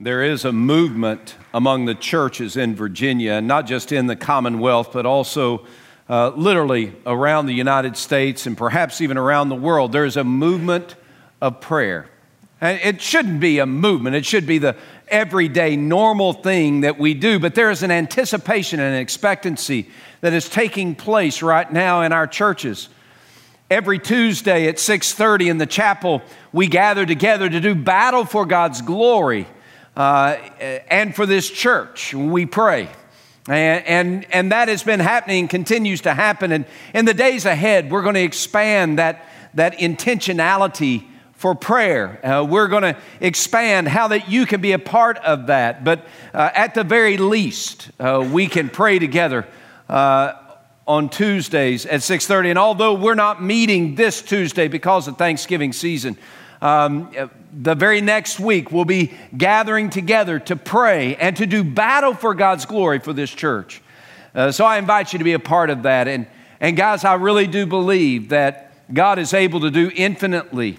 There is a movement among the churches in Virginia, and not just in the Commonwealth, but also uh, literally around the United States and perhaps even around the world. There's a movement of prayer. And it shouldn't be a movement, it should be the everyday normal thing that we do, but there is an anticipation and an expectancy that is taking place right now in our churches. Every Tuesday at 6:30 in the chapel, we gather together to do battle for God's glory uh, and for this church. We pray. And, and, and, that has been happening, continues to happen. And in the days ahead, we're going to expand that, that intentionality for prayer. Uh, we're going to expand how that you can be a part of that. But uh, at the very least, uh, we can pray together uh, on Tuesdays at 6:30. And although we're not meeting this Tuesday because of Thanksgiving season, um, the very next week, we'll be gathering together to pray and to do battle for God's glory for this church. Uh, so I invite you to be a part of that. And, and guys, I really do believe that God is able to do infinitely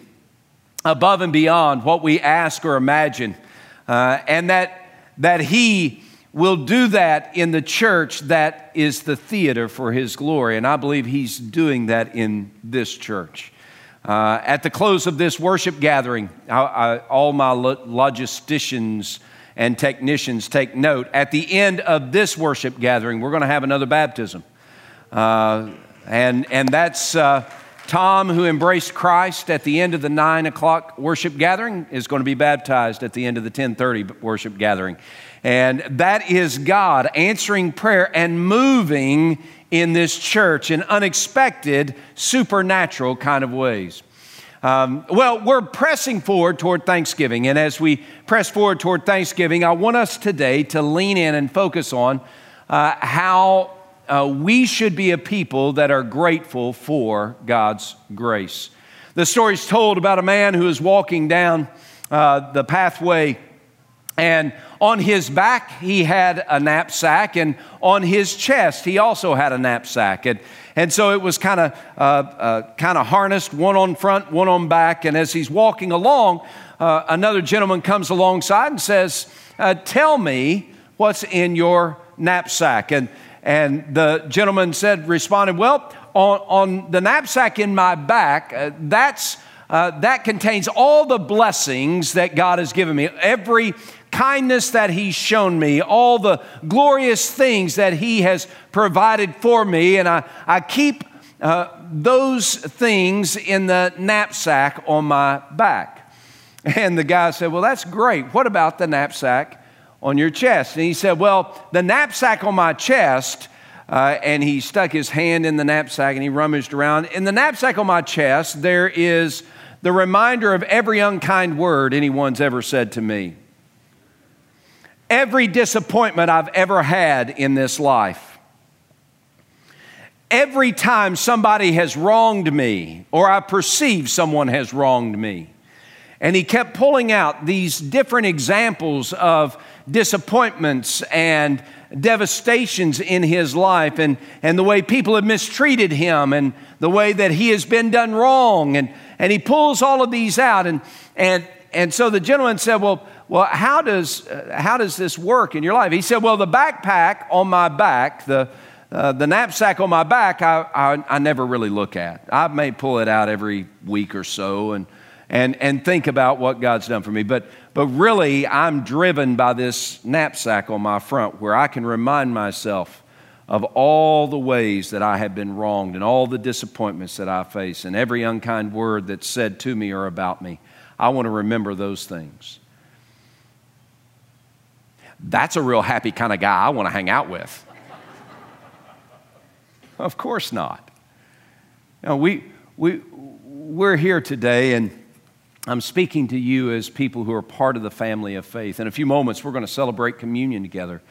above and beyond what we ask or imagine, uh, and that, that He will do that in the church that is the theater for His glory. And I believe He's doing that in this church. Uh, at the close of this worship gathering, I, I, all my logisticians and technicians take note. At the end of this worship gathering, we're going to have another baptism. Uh, and, and that's uh, Tom, who embraced Christ at the end of the 9 o'clock worship gathering, is going to be baptized at the end of the 1030 worship gathering. And that is God answering prayer and moving in this church in unexpected, supernatural kind of ways. Um, well, we're pressing forward toward Thanksgiving. And as we press forward toward Thanksgiving, I want us today to lean in and focus on uh, how uh, we should be a people that are grateful for God's grace. The story's told about a man who is walking down uh, the pathway and on his back, he had a knapsack, and on his chest, he also had a knapsack. And, and so it was kind of uh, uh, kind of harnessed, one on front, one on back. And as he's walking along, uh, another gentleman comes alongside and says, uh, Tell me what's in your knapsack. And, and the gentleman said, responded, Well, on, on the knapsack in my back, uh, that's. Uh, that contains all the blessings that God has given me. Every kindness that He's shown me, all the glorious things that He has provided for me, and I, I keep uh, those things in the knapsack on my back. And the guy said, Well, that's great. What about the knapsack on your chest? And he said, Well, the knapsack on my chest. Uh, and he stuck his hand in the knapsack and he rummaged around. In the knapsack on my chest, there is the reminder of every unkind word anyone's ever said to me every disappointment I've ever had in this life. Every time somebody has wronged me or I perceive someone has wronged me. And he kept pulling out these different examples of disappointments and devastations in his life and, and the way people have mistreated him and the way that he has been done wrong. And, and he pulls all of these out. And, and, and so the gentleman said, Well, well, how does, uh, how does this work in your life? He said, Well, the backpack on my back, the, uh, the knapsack on my back, I, I, I, never really look at. I may pull it out every week or so and, and, and think about what God's done for me. But, but really, I'm driven by this knapsack on my front where I can remind myself of all the ways that I have been wronged and all the disappointments that I face and every unkind word that's said to me or about me. I want to remember those things. That's a real happy kind of guy I want to hang out with. of course not. Know, we, we, we're here today, and I'm speaking to you as people who are part of the family of faith. In a few moments, we're going to celebrate communion together.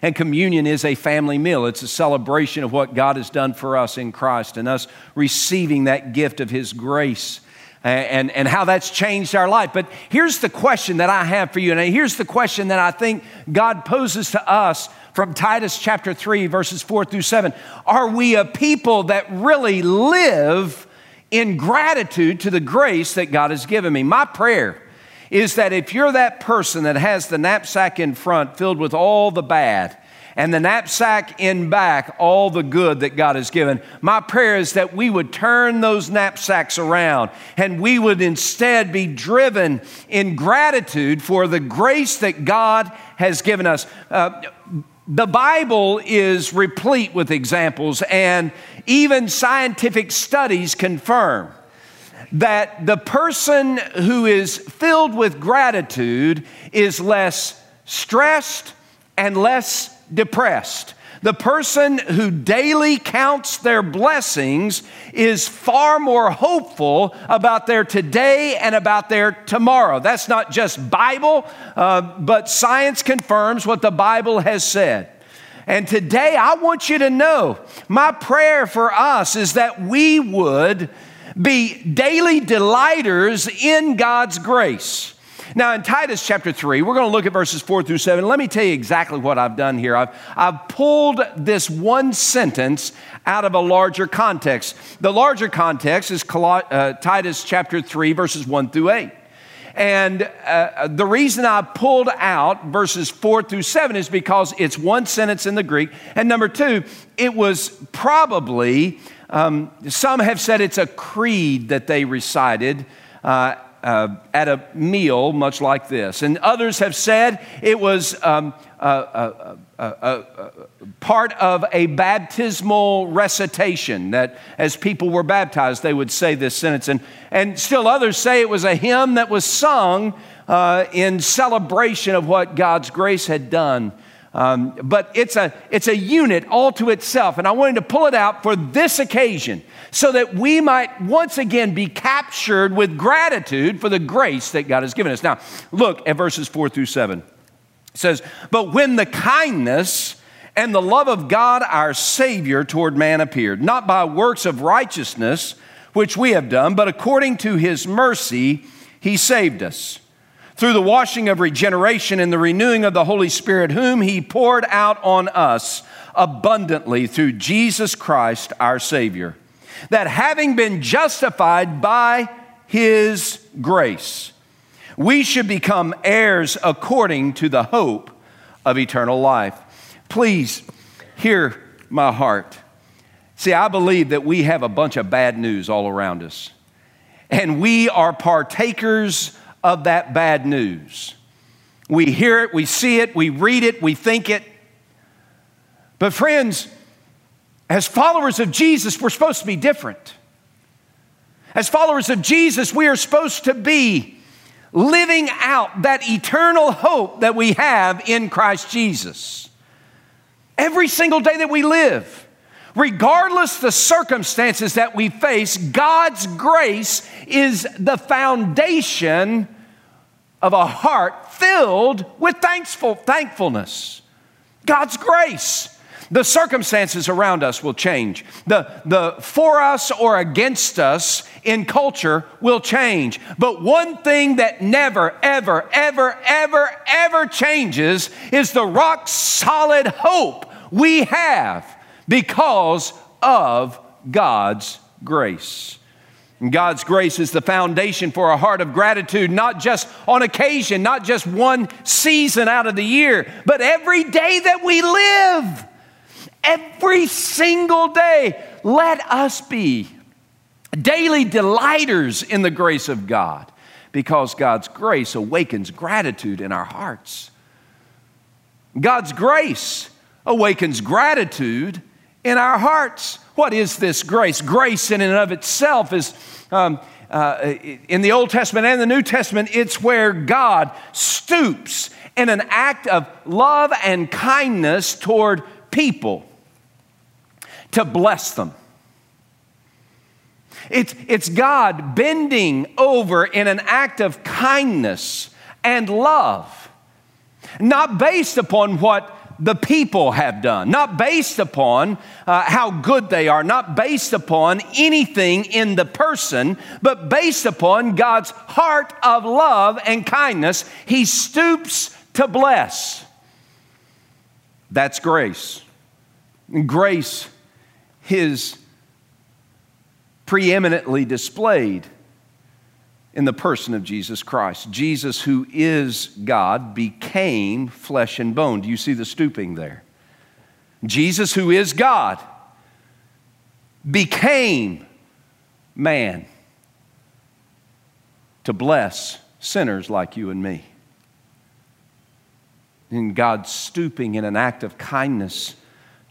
And communion is a family meal. It's a celebration of what God has done for us in Christ and us receiving that gift of His grace and, and how that's changed our life. But here's the question that I have for you, and here's the question that I think God poses to us from Titus chapter 3, verses 4 through 7. Are we a people that really live in gratitude to the grace that God has given me? My prayer is that if you're that person that has the knapsack in front filled with all the bad, and the knapsack in back, all the good that God has given. My prayer is that we would turn those knapsacks around and we would instead be driven in gratitude for the grace that God has given us. Uh, the Bible is replete with examples, and even scientific studies confirm that the person who is filled with gratitude is less stressed and less depressed. The person who daily counts their blessings is far more hopeful about their today and about their tomorrow. That's not just Bible, uh, but science confirms what the Bible has said. And today, I want you to know my prayer for us is that we would be daily delighters in God's grace. Now, in Titus chapter 3, we're going to look at verses 4 through 7. Let me tell you exactly what I've done here. I've, I've pulled this one sentence out of a larger context. The larger context is uh, Titus chapter 3, verses 1 through 8. And uh, the reason I pulled out verses four through seven is because it's one sentence in the Greek. And number two, it was probably, um, some have said it's a creed that they recited. Uh, uh, at a meal much like this. And others have said it was um, a, a, a, part of a baptismal recitation that as people were baptized, they would say this sentence. And, and still others say it was a hymn that was sung uh, in celebration of what God's grace had done um, but it's a, it's a unit all to itself. And I wanted to pull it out for this occasion so that we might once again be captured with gratitude for the grace that God has given us. Now, look at verses four through seven. It says, But when the kindness and the love of God our Savior toward man appeared, not by works of righteousness which we have done, but according to his mercy, he saved us through the washing of regeneration and the renewing of the Holy Spirit, whom He poured out on us abundantly through Jesus Christ our Savior. That having been justified by His grace, we should become heirs according to the hope of eternal life. Please hear my heart. See, I believe that we have a bunch of bad news all around us, and we are partakers of that bad news. We hear it, we see it, we read it, we think it. But, friends, as followers of Jesus, we're supposed to be different. As followers of Jesus, we are supposed to be living out that eternal hope that we have in Christ Jesus. Every single day that we live, regardless the circumstances that we face, God's grace is the foundation of a heart filled with thankful, thankfulness. God's grace. The circumstances around us will change. The, the for us or against us in culture will change. But one thing that never, ever, ever, ever, ever changes is the rock solid hope we have because of God's grace. And God's grace is the foundation for a heart of gratitude, not just on occasion, not just one season out of the year, but every day that we live. Every single day, let us be daily delighters in the grace of God because God's grace awakens gratitude in our hearts. God's grace awakens gratitude in our hearts. What is this grace? Grace, in and of itself, is um, uh, in the Old Testament and the New Testament, it's where God stoops in an act of love and kindness toward people to bless them. It's, it's God bending over in an act of kindness and love, not based upon what the people have done, not based upon uh, how good they are, not based upon anything in the person, but based upon God's heart of love and kindness. He stoops to bless. That's grace. grace is preeminently displayed in the person of Jesus Christ. Jesus, who is God, became flesh and bone. Do you see the stooping there? Jesus, who is God, became man to bless sinners like you and me. And God stooping in an act of kindness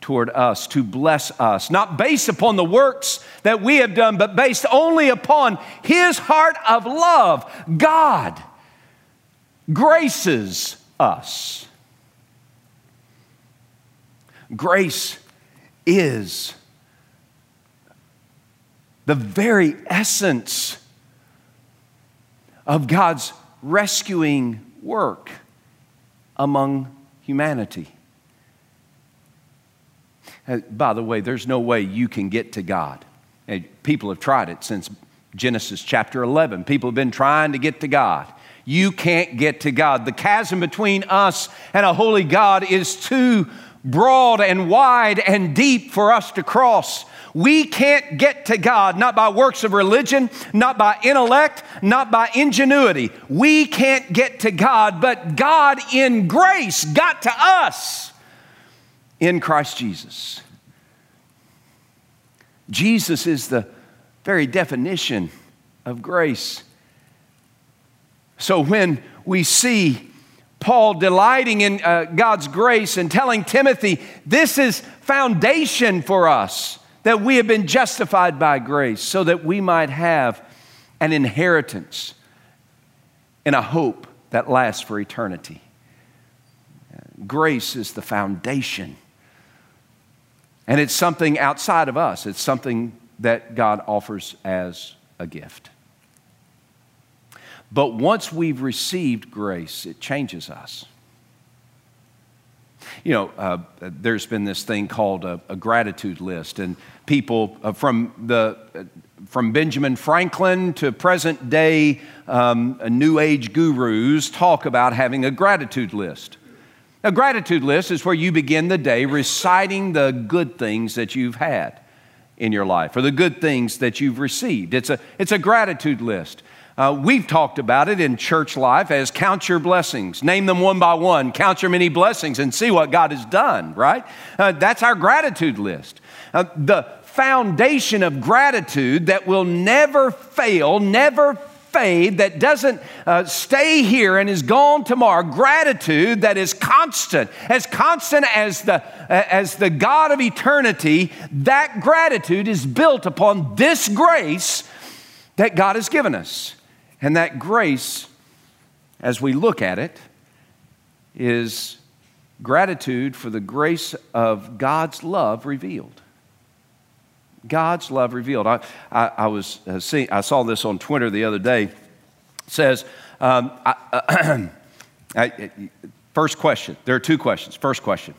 toward us to bless us, not based upon the works that we have done, but based only upon His heart of love. God graces us. Grace is the very essence of God's rescuing work among humanity. By the way, there's no way you can get to God. People have tried it since Genesis chapter 11. People have been trying to get to God. You can't get to God. The chasm between us and a holy God is too broad and wide and deep for us to cross. We can't get to God not by works of religion, not by intellect, not by ingenuity. We can't get to God, but God in grace got to us in Christ Jesus. Jesus is the very definition of grace. So when we see Paul delighting in uh, God's grace and telling Timothy, this is foundation for us that we have been justified by grace so that we might have an inheritance and a hope that lasts for eternity. Grace is the foundation. And it's something outside of us, it's something that God offers as a gift. But once we've received grace, it changes us. You know, uh, there's been this thing called a, a gratitude list, and people uh, from the uh, from Benjamin Franklin to present day um, New Age gurus talk about having a gratitude list. A gratitude list is where you begin the day reciting the good things that you've had in your life or the good things that you've received. It's a, it's a gratitude list. Uh, we've talked about it in church life as count your blessings. Name them one by one, count your many blessings, and see what God has done, right? Uh, that's our gratitude list. Uh, the foundation of gratitude that will never fail, never fade, that doesn't uh, stay here and is gone tomorrow. Gratitude that is constant, as constant as the, uh, as the God of eternity. That gratitude is built upon this grace that God has given us. And that grace, as we look at it, is gratitude for the grace of God's love revealed. God's love revealed. I, I, I was uh, see, I saw this on Twitter the other day. It says, um, I, I, first question. There are two questions. First question: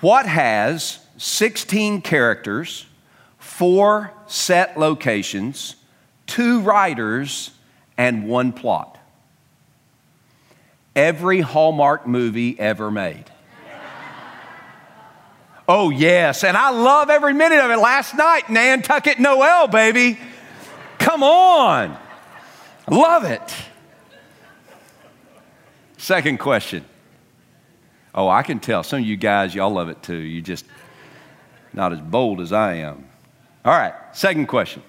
What has 16 characters, four set locations, two writers, and one plot. Every Hallmark movie ever made. Oh, yes. And I love every minute of it. Last night, Nantucket Noel, baby. Come on. Love it. Second question. Oh, I can tell. Some of you guys, y'all love it too. You just not as bold as I am. All right, second question.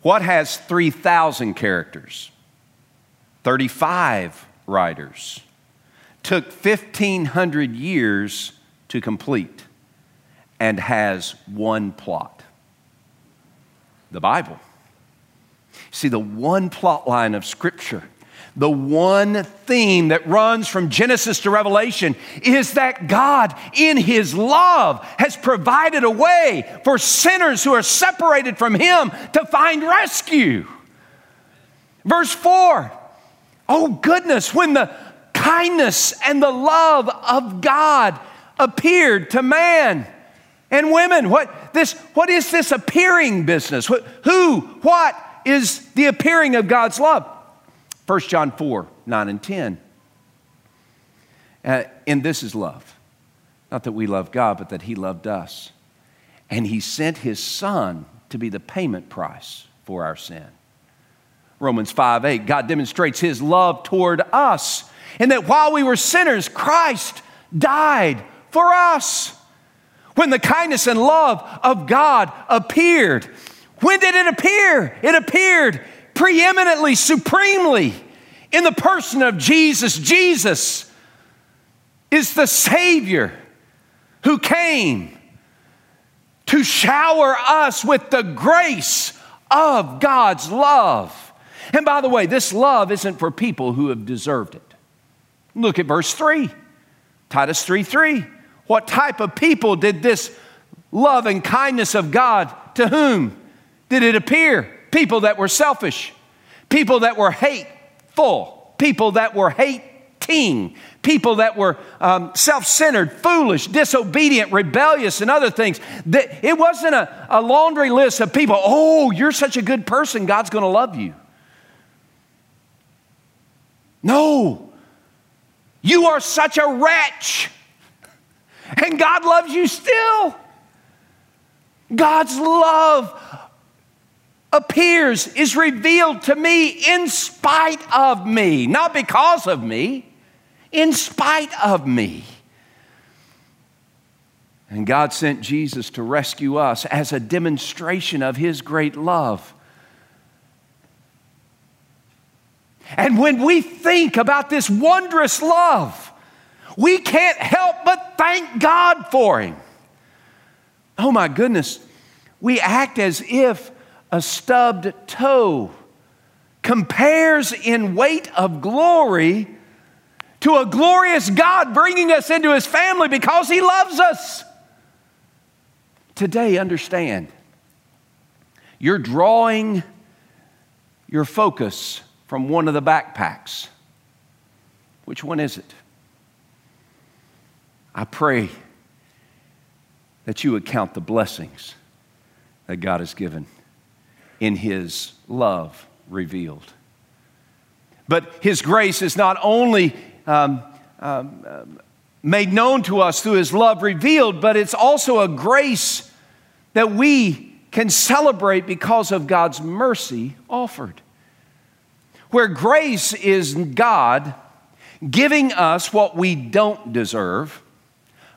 What has 3,000 characters? 35 writers. Took 1,500 years to complete and has one plot the Bible. See, the one plot line of Scripture the one theme that runs from Genesis to Revelation is that God, in His love, has provided a way for sinners who are separated from Him to find rescue. Verse 4 Oh, goodness, when the kindness and the love of God appeared to man and women. What, this, what is this appearing business? Who, what is the appearing of God's love? 1 John 4 9 and 10. Uh, and this is love. Not that we love God, but that He loved us. And He sent His Son to be the payment price for our sin. Romans 5 8. God demonstrates his love toward us, and that while we were sinners, Christ died for us. When the kindness and love of God appeared, when did it appear? It appeared preeminently, supremely in the person of Jesus. Jesus is the Savior who came to shower us with the grace of God's love. And by the way, this love isn't for people who have deserved it. Look at verse 3, Titus 3 3. What type of people did this love and kindness of God to whom did it appear? People that were selfish, people that were hateful, people that were hating, people that were um, self centered, foolish, disobedient, rebellious, and other things. It wasn't a, a laundry list of people, oh, you're such a good person, God's going to love you. No, you are such a wretch, and God loves you still. God's love appears, is revealed to me in spite of me, not because of me in spite of me. And God sent Jesus to rescue us as a demonstration of His great love. And when we think about this wondrous love, we can't help but thank God for Him. Oh my goodness, we act as if a stubbed toe compares in weight of glory to a glorious God bringing us into his family because he loves us. Today, understand, you're drawing your focus from one of the backpacks. Which one is it? I pray that you would count the blessings that God has given in His love revealed. But His grace is not only um, um, um, made known to us through his love revealed, but it's also a grace that we can celebrate because of God's mercy offered. Where grace is God giving us what we don't deserve,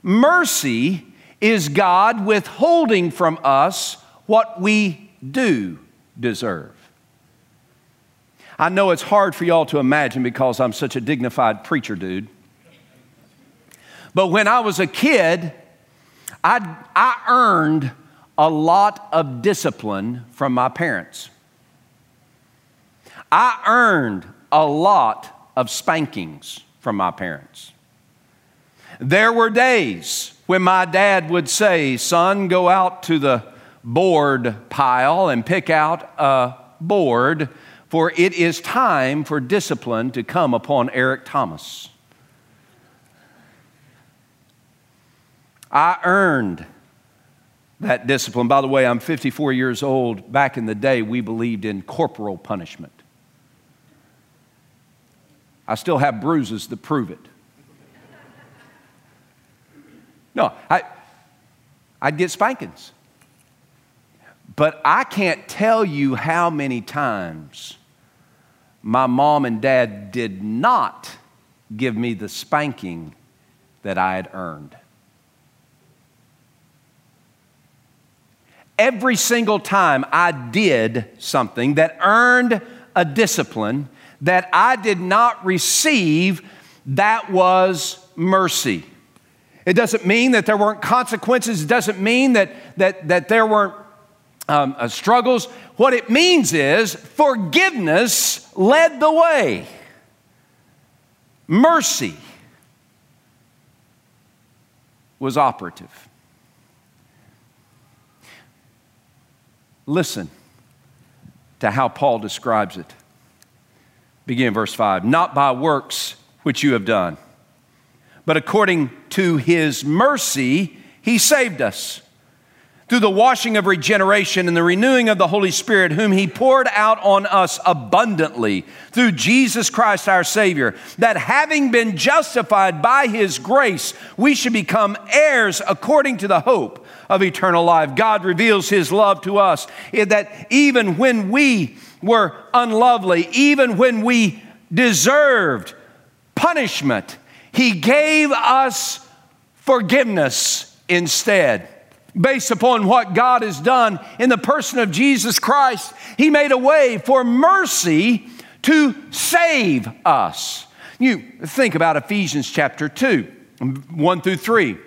mercy is God withholding from us what we do deserve. I know it's hard for y'all to imagine because I'm such a dignified preacher dude. But when I was a kid, I, I earned a lot of discipline from my parents. I earned a lot of spankings from my parents. There were days when my dad would say, Son, go out to the board pile and pick out a board for it is time for discipline to come upon Eric Thomas. I earned that discipline. By the way, I'm 54 years old. Back in the day, we believed in corporal punishment. I still have bruises that prove it. No, I, I'd get spankings. But I can't tell you how many times my mom and dad did not give me the spanking that I had earned. Every single time I did something that earned a discipline that I did not receive, that was mercy. It doesn't mean that there weren't consequences. It doesn't mean that, that, that there weren't um, uh, struggles. What it means is forgiveness led the way, mercy was operative. Listen to how Paul describes it. Begin verse 5 Not by works which you have done, but according to his mercy, he saved us through the washing of regeneration and the renewing of the Holy Spirit, whom He poured out on us abundantly through Jesus Christ our Savior, that having been justified by His grace, we should become heirs according to the hope of eternal life. God reveals His love to us eh, that even when we were unlovely, even when we deserved punishment, He gave us forgiveness instead. Based upon what God has done in the person of Jesus Christ, He made a way for mercy to save us. You think about Ephesians chapter 2, 1 through 3.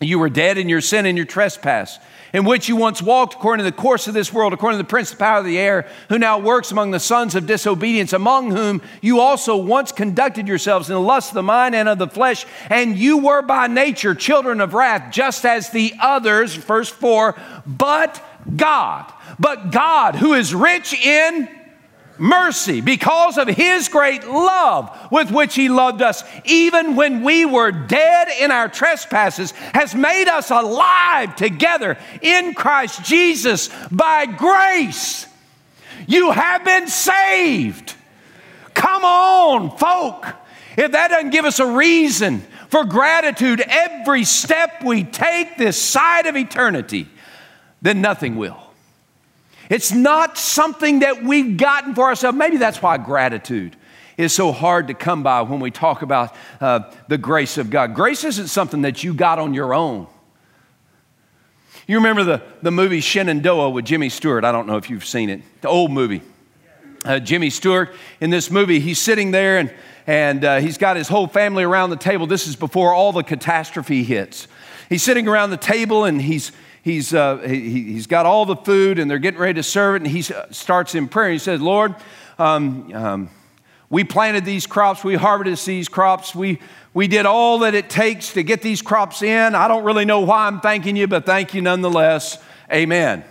You were dead in your sin and your trespass in which you once walked according to the course of this world, according to the prince of the power of the air, who now works among the sons of disobedience, among whom you also once conducted yourselves in the lust of the mind and of the flesh, and you were by nature children of wrath, just as the others, verse 4, but God, but God, who is rich in mercy because of his great love with which he loved us, even when we were dead in our trespasses, has made us alive together in Christ Jesus by grace. You have been saved. Come on, folk. If that doesn't give us a reason for gratitude every step we take this side of eternity, then nothing will. It's not something that we've gotten for ourselves. Maybe that's why gratitude is so hard to come by when we talk about uh, the grace of God. Grace isn't something that you got on your own. You remember the, the movie Shenandoah with Jimmy Stewart? I don't know if you've seen it, the old movie. Uh, Jimmy Stewart, in this movie, he's sitting there and, and uh, he's got his whole family around the table. This is before all the catastrophe hits. He's sitting around the table and he's, he's, uh, he, has got all the food and they're getting ready to serve it. And he starts in prayer. He says, Lord, um, um, we planted these crops, we harvested these crops, we, we did all that it takes to get these crops in. I don't really know why I'm thanking you, but thank you nonetheless. Amen.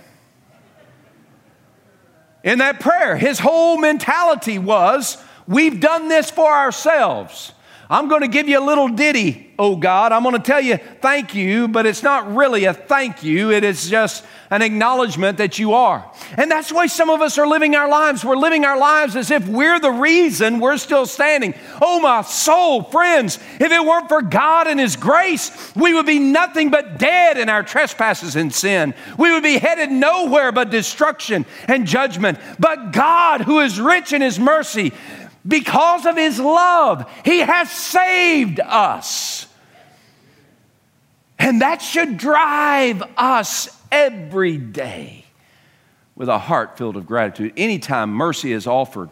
In that prayer, his whole mentality was, We've done this for ourselves. I'm going to give you a little ditty, oh God. I'm going to tell you thank you, but it's not really a thank you. It is just an acknowledgement that you are. And that's why some of us are living our lives. We're living our lives as if we're the reason we're still standing. Oh, my soul, friends, if it weren't for God and His grace, we would be nothing but dead in our trespasses and sin. We would be headed nowhere but destruction and judgment. But God, who is rich in His mercy, because of his love, he has saved us. And that should drive us every day with a heart filled of gratitude. Anytime mercy is offered,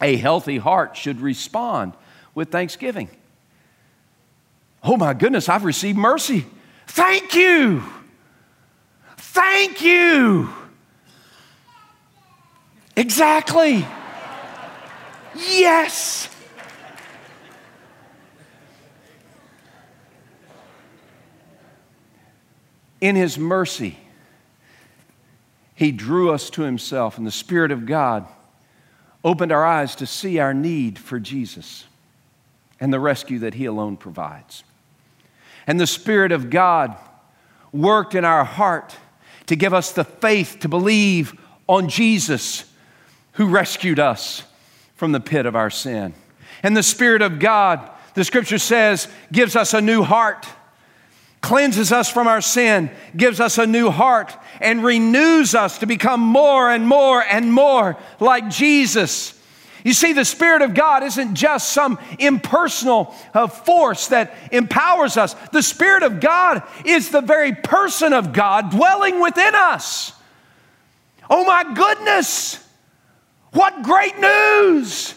a healthy heart should respond with thanksgiving. Oh my goodness, I've received mercy. Thank you. Thank you. Exactly. Yes! In His mercy, He drew us to Himself, and the Spirit of God opened our eyes to see our need for Jesus and the rescue that He alone provides. And the Spirit of God worked in our heart to give us the faith to believe on Jesus who rescued us from the pit of our sin. And the Spirit of God, the scripture says, gives us a new heart, cleanses us from our sin, gives us a new heart, and renews us to become more and more and more like Jesus. You see, the Spirit of God isn't just some impersonal uh, force that empowers us. The Spirit of God is the very person of God dwelling within us. Oh my goodness! What great news!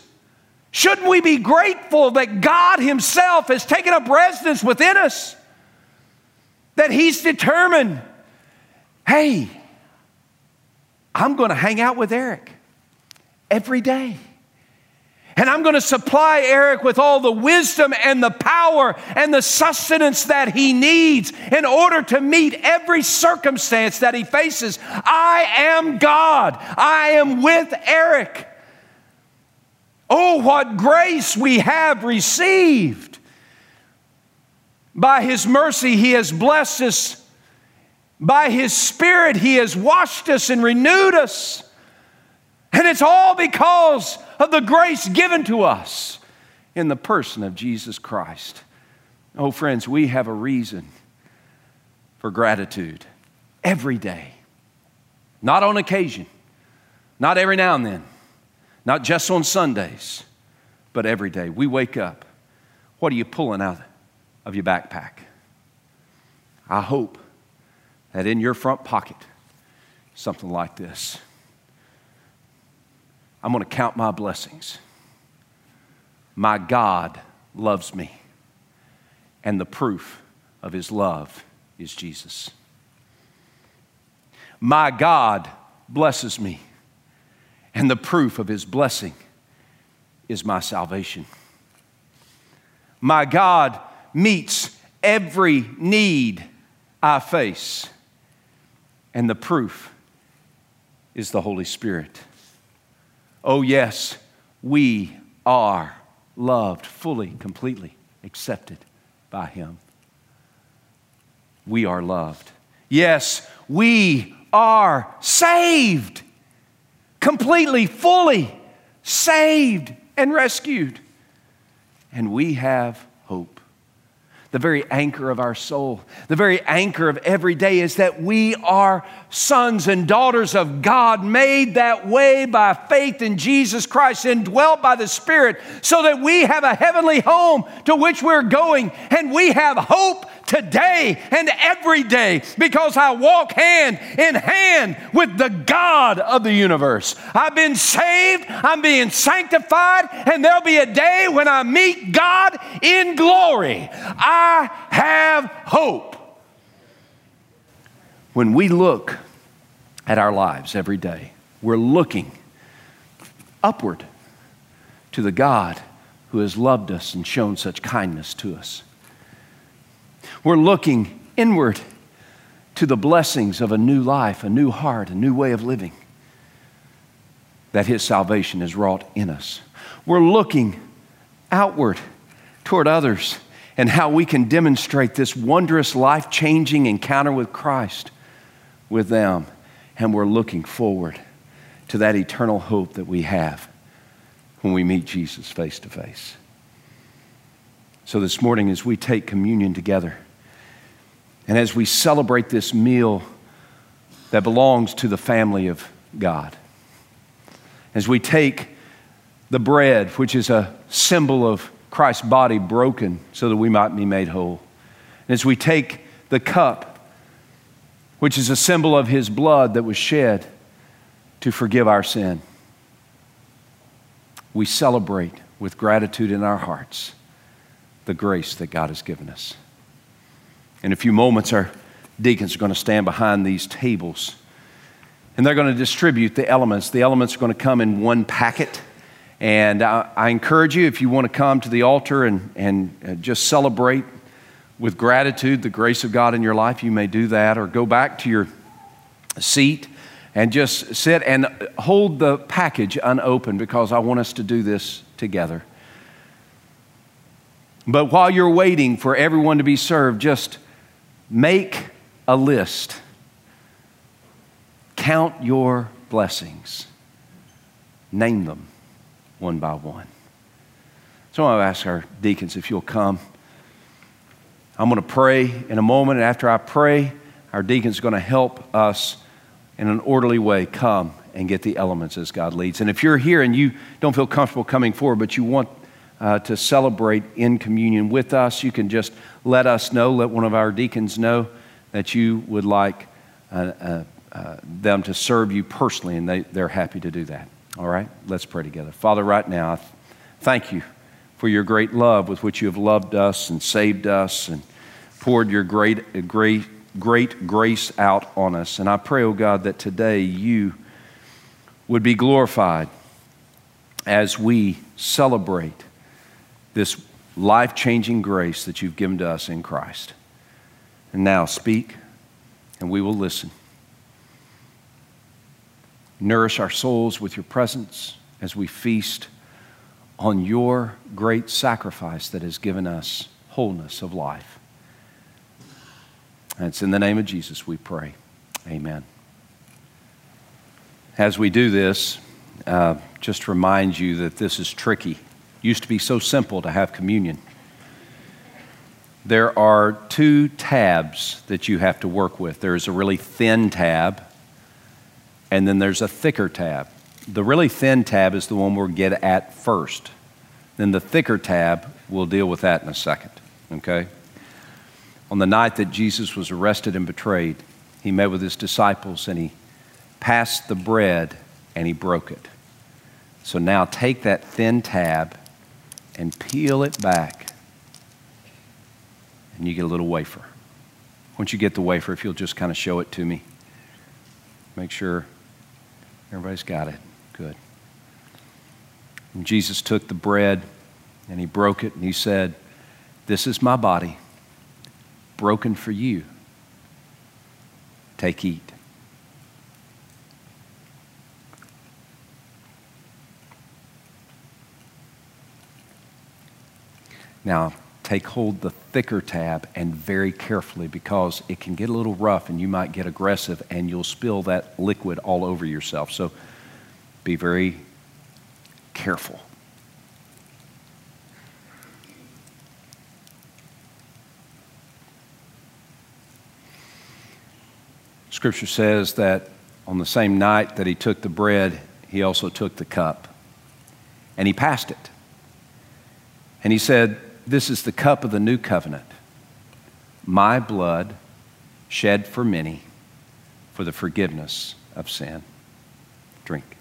Shouldn't we be grateful that God Himself has taken up residence within us? That He's determined, hey, I'm going to hang out with Eric every day. And I'm going to supply Eric with all the wisdom and the power and the sustenance that he needs in order to meet every circumstance that he faces. I am God. I am with Eric. Oh, what grace we have received. By his mercy, he has blessed us. By his spirit, he has washed us and renewed us. And it's all because of the grace given to us in the person of Jesus Christ. Oh, friends, we have a reason for gratitude every day, not on occasion, Not every now and then, not just on Sundays, but every day. We wake up. What are you pulling out of your backpack? I hope that in your front pocket, something like this. I'm going to count my blessings. My God loves me, and the proof of his love is Jesus. My God blesses me, and the proof of his blessing is my salvation. My God meets every need I face, and the proof is the Holy Spirit. Oh, yes, we are loved fully, completely, accepted by Him. We are loved. Yes, we are saved, completely, fully saved and rescued. And we have hope the very anchor of our soul, the very anchor of every day is that we are sons and daughters of God, made that way by faith in Jesus Christ, indwelt by the Spirit, so that we have a heavenly home to which we're going, and we have hope today and every day because I walk hand in hand with the God of the universe. I've been saved, I'm being sanctified, and there'll be a day when I meet God in glory. I have hope. When we look at our lives every day, we're looking upward to the God who has loved us and shown such kindness to us. We're looking inward to the blessings of a new life, a new heart, a new way of living that His salvation has wrought in us. We're looking outward toward others and how we can demonstrate this wondrous, life changing encounter with Christ with them. And we're looking forward to that eternal hope that we have when we meet Jesus face to face. So, this morning, as we take communion together, and as we celebrate this meal that belongs to the family of God, as we take the bread, which is a symbol of Christ's body broken so that we might be made whole, and as we take the cup, which is a symbol of his blood that was shed to forgive our sin, we celebrate with gratitude in our hearts the grace that God has given us. In a few moments, our deacons are going to stand behind these tables and they're going to distribute the elements. The elements are going to come in one packet. And I, I encourage you, if you want to come to the altar and, and uh, just celebrate with gratitude the grace of God in your life, you may do that, or go back to your seat and just sit and hold the package unopened because I want us to do this together. But while you're waiting for everyone to be served, just Make a list. Count your blessings. Name them one by one. So I'm ask our deacons if you'll come. I'm going to pray in a moment, and after I pray, our deacons going to help us in an orderly way come and get the elements as God leads. And if you're here and you don't feel comfortable coming forward, but you want uh, to celebrate in communion with us, you can just let us know, let one of our deacons know that you would like uh, uh, uh, them to serve you personally, and they, they're happy to do that. All right? Let's pray together. Father, right now, thank you for your great love with which you have loved us and saved us and poured your great, great, great grace out on us. And I pray, oh God, that today you would be glorified as we celebrate this life changing grace that you've given to us in Christ. And now speak, and we will listen. Nourish our souls with your presence as we feast on your great sacrifice that has given us wholeness of life. And it's in the name of Jesus we pray. Amen. As we do this, uh, just remind you that this is tricky used to be so simple to have communion. There are two tabs that you have to work with there's a really thin tab, and then there's a thicker tab. the really thin tab is the one we'll get at first. Then the thicker tab, we'll deal with that in a second, okay? On the night that Jesus was arrested and betrayed, he met with his disciples and he passed the bread and he broke it. So now take that thin tab and peel it back, and you get a little wafer. Once you get the wafer, if you'll just kind of show it to me, make sure everybody's got it. Good. And Jesus took the bread and he broke it and he said, This is my body, broken for you. Take, eat. Now, take hold the thicker tab and very carefully because it can get a little rough and you might get aggressive and you'll spill that liquid all over yourself. So be very careful. Scripture says that on the same night that he took the bread, he also took the cup and he passed it. And he said, This is the cup of the new covenant, my blood shed for many for the forgiveness of sin. Drink.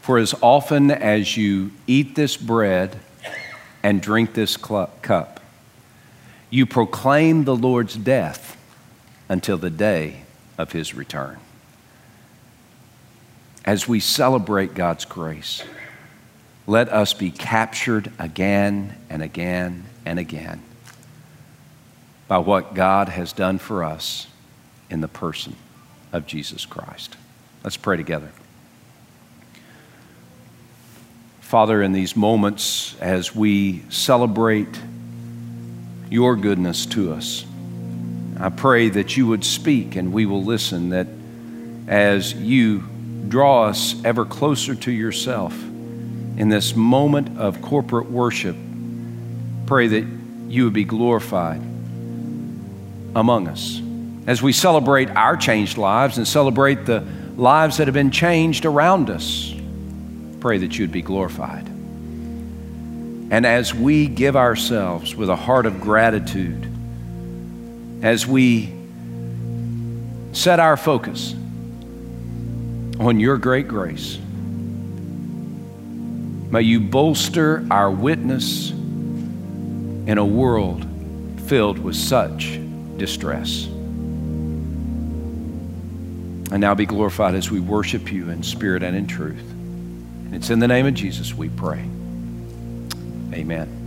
For as often as you eat this bread and drink this cup, you proclaim the Lord's death until the day of his return. As we celebrate God's grace, let us be captured again and again and again by what God has done for us in the person of Jesus Christ. Let's pray together. Father, in these moments as we celebrate your goodness to us, I pray that you would speak and we will listen, that as you draw us ever closer to yourself in this moment of corporate worship, pray that you would be glorified among us. As we celebrate our changed lives and celebrate the lives that have been changed around us, pray that you'd be glorified. And as we give ourselves with a heart of gratitude, as we set our focus on your great grace, may you bolster our witness in a world filled with such distress. And now be glorified as we worship you in spirit and in truth. And it's in the name of Jesus we pray. Amen.